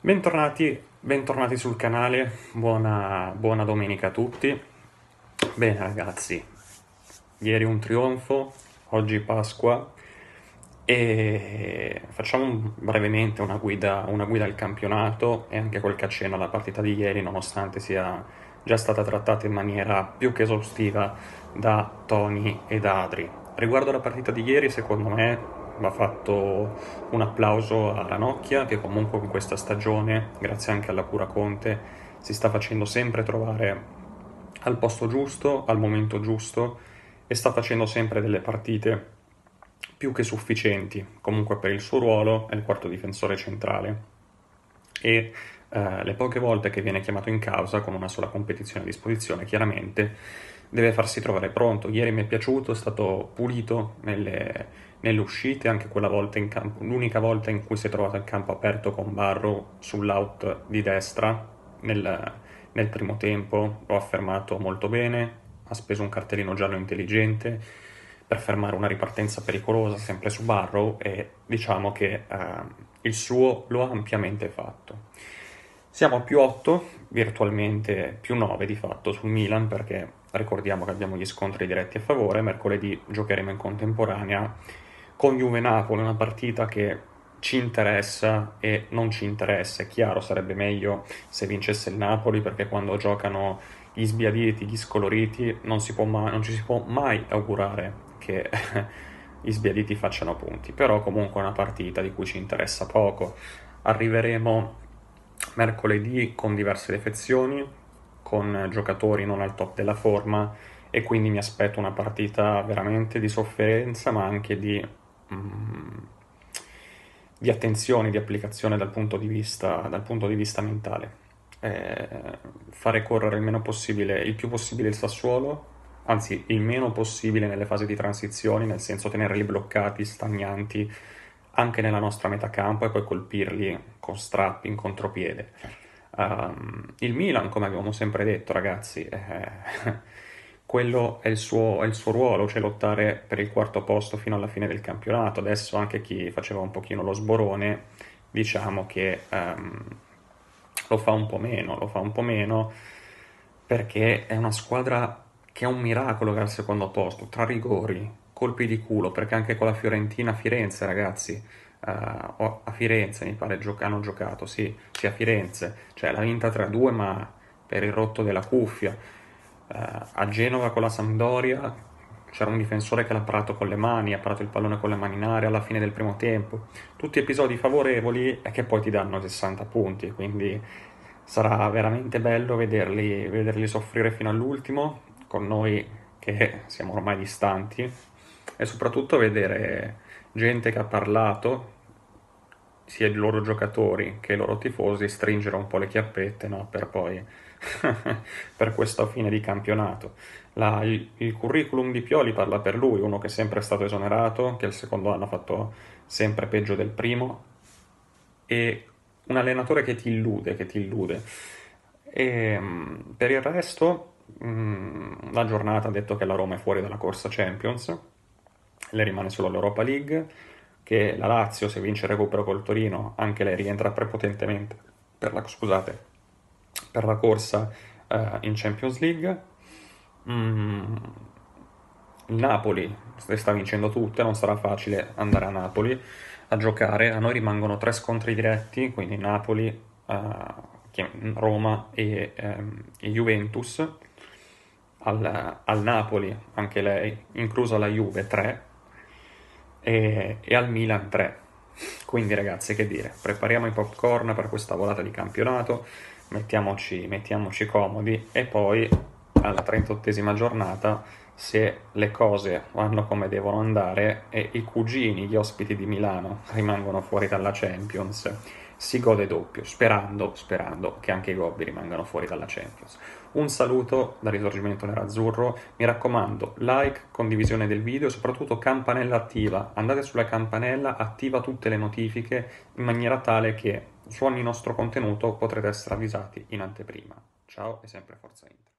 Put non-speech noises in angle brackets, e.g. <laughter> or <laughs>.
Bentornati, bentornati sul canale, buona, buona domenica a tutti. Bene ragazzi, ieri un trionfo, oggi Pasqua e facciamo brevemente una guida, una guida al campionato e anche quel che accenna alla partita di ieri nonostante sia già stata trattata in maniera più che esaustiva da Tony e da Adri. Riguardo alla partita di ieri, secondo me va fatto un applauso a Ranocchia che comunque in questa stagione, grazie anche alla cura Conte, si sta facendo sempre trovare al posto giusto, al momento giusto e sta facendo sempre delle partite più che sufficienti, comunque per il suo ruolo è il quarto difensore centrale. E eh, le poche volte che viene chiamato in causa con una sola competizione a disposizione, chiaramente deve farsi trovare pronto. Ieri mi è piaciuto, è stato pulito nelle, nelle uscite, anche quella volta in campo, l'unica volta in cui si è trovato in campo aperto con Barro sull'out di destra nel, nel primo tempo, l'ho affermato molto bene, ha speso un cartellino giallo intelligente per fermare una ripartenza pericolosa sempre su Barrow e diciamo che eh, il suo lo ha ampiamente fatto. Siamo a più 8, virtualmente più 9 di fatto sul Milan perché ricordiamo che abbiamo gli scontri diretti a favore, mercoledì giocheremo in contemporanea con Juve Napoli, una partita che ci interessa e non ci interessa. È chiaro, sarebbe meglio se vincesse il Napoli perché quando giocano gli sbiaditi, gli scoloriti, non, mai, non ci si può mai augurare che <laughs> gli sbiaditi facciano punti. Però comunque è una partita di cui ci interessa poco. Arriveremo mercoledì con diverse defezioni, con giocatori non al top della forma e quindi mi aspetto una partita veramente di sofferenza ma anche di, mm, di attenzione, di applicazione dal punto di vista, punto di vista mentale. Eh, fare correre il meno possibile, il più possibile il Sassuolo, anzi il meno possibile nelle fasi di transizione, nel senso tenerli bloccati, stagnanti, anche nella nostra metà campo e poi colpirli con strappi in contropiede. Um, il Milan, come abbiamo sempre detto, ragazzi, eh, <laughs> quello è il, suo, è il, suo, ruolo, cioè lottare per il quarto posto fino alla fine del campionato. Adesso anche chi faceva un pochino lo sborone, diciamo che um, lo fa un po' meno, lo fa un po' meno perché è una squadra che è un miracolo che è al secondo posto, tra rigori, colpi di culo, perché anche con la Fiorentina Firenze, ragazzi, uh, a Firenze mi pare gioc- hanno giocato, sì, sì, a Firenze, cioè l'ha vinta 3-2 ma per il rotto della cuffia. Uh, a Genova con la Sampdoria c'era un difensore che l'ha parato con le mani, ha parato il pallone con le mani in aria alla fine del primo tempo. Tutti episodi favorevoli e che poi ti danno 60 punti, quindi sarà veramente bello vederli, vederli soffrire fino all'ultimo, con noi che siamo ormai distanti, e soprattutto vedere gente che ha parlato, sia i loro giocatori che i loro tifosi, stringere un po' le chiappette no? per poi <laughs> per questa fine di campionato. La, il, il, curriculum di Pioli parla per lui, uno che è sempre stato esonerato, che il secondo anno ha fatto sempre peggio del primo, e un allenatore che ti illude, che ti illude. E, mm, per il resto, mh, la giornata ha detto che la Roma è fuori dalla corsa Champions, le rimane solo l'Europa League, che la Lazio se vince il recupero col Torino anche lei rientra prepotentemente per la, scusate, per la corsa uh, in Champions League. Mm, il Napoli sta vincendo tutte, non sarà facile andare a Napoli a giocare. A noi rimangono tre scontri diretti, quindi Napoli, uh, Roma e, um, e Juventus. Al, al, Napoli, anche lei, inclusa la Juve, 3 e, e al Milan 3. Quindi ragazzi, che dire, prepariamo i popcorn per questa volata di campionato, mettiamoci, mettiamoci comodi e poi alla 38esima giornata, se le cose vanno come devono andare e i cugini, gli ospiti di Milano, rimangono fuori dalla Champions, si gode doppio, sperando, sperando che anche i Gobbi rimangano fuori dalla Champions. Un saluto dal risorgimento nerazzurro, mi raccomando, like, condivisione del video e soprattutto campanella attiva. Andate sulla campanella, attiva tutte le notifiche in maniera tale che su ogni nostro contenuto potrete essere avvisati in anteprima. Ciao e sempre Forza Inter.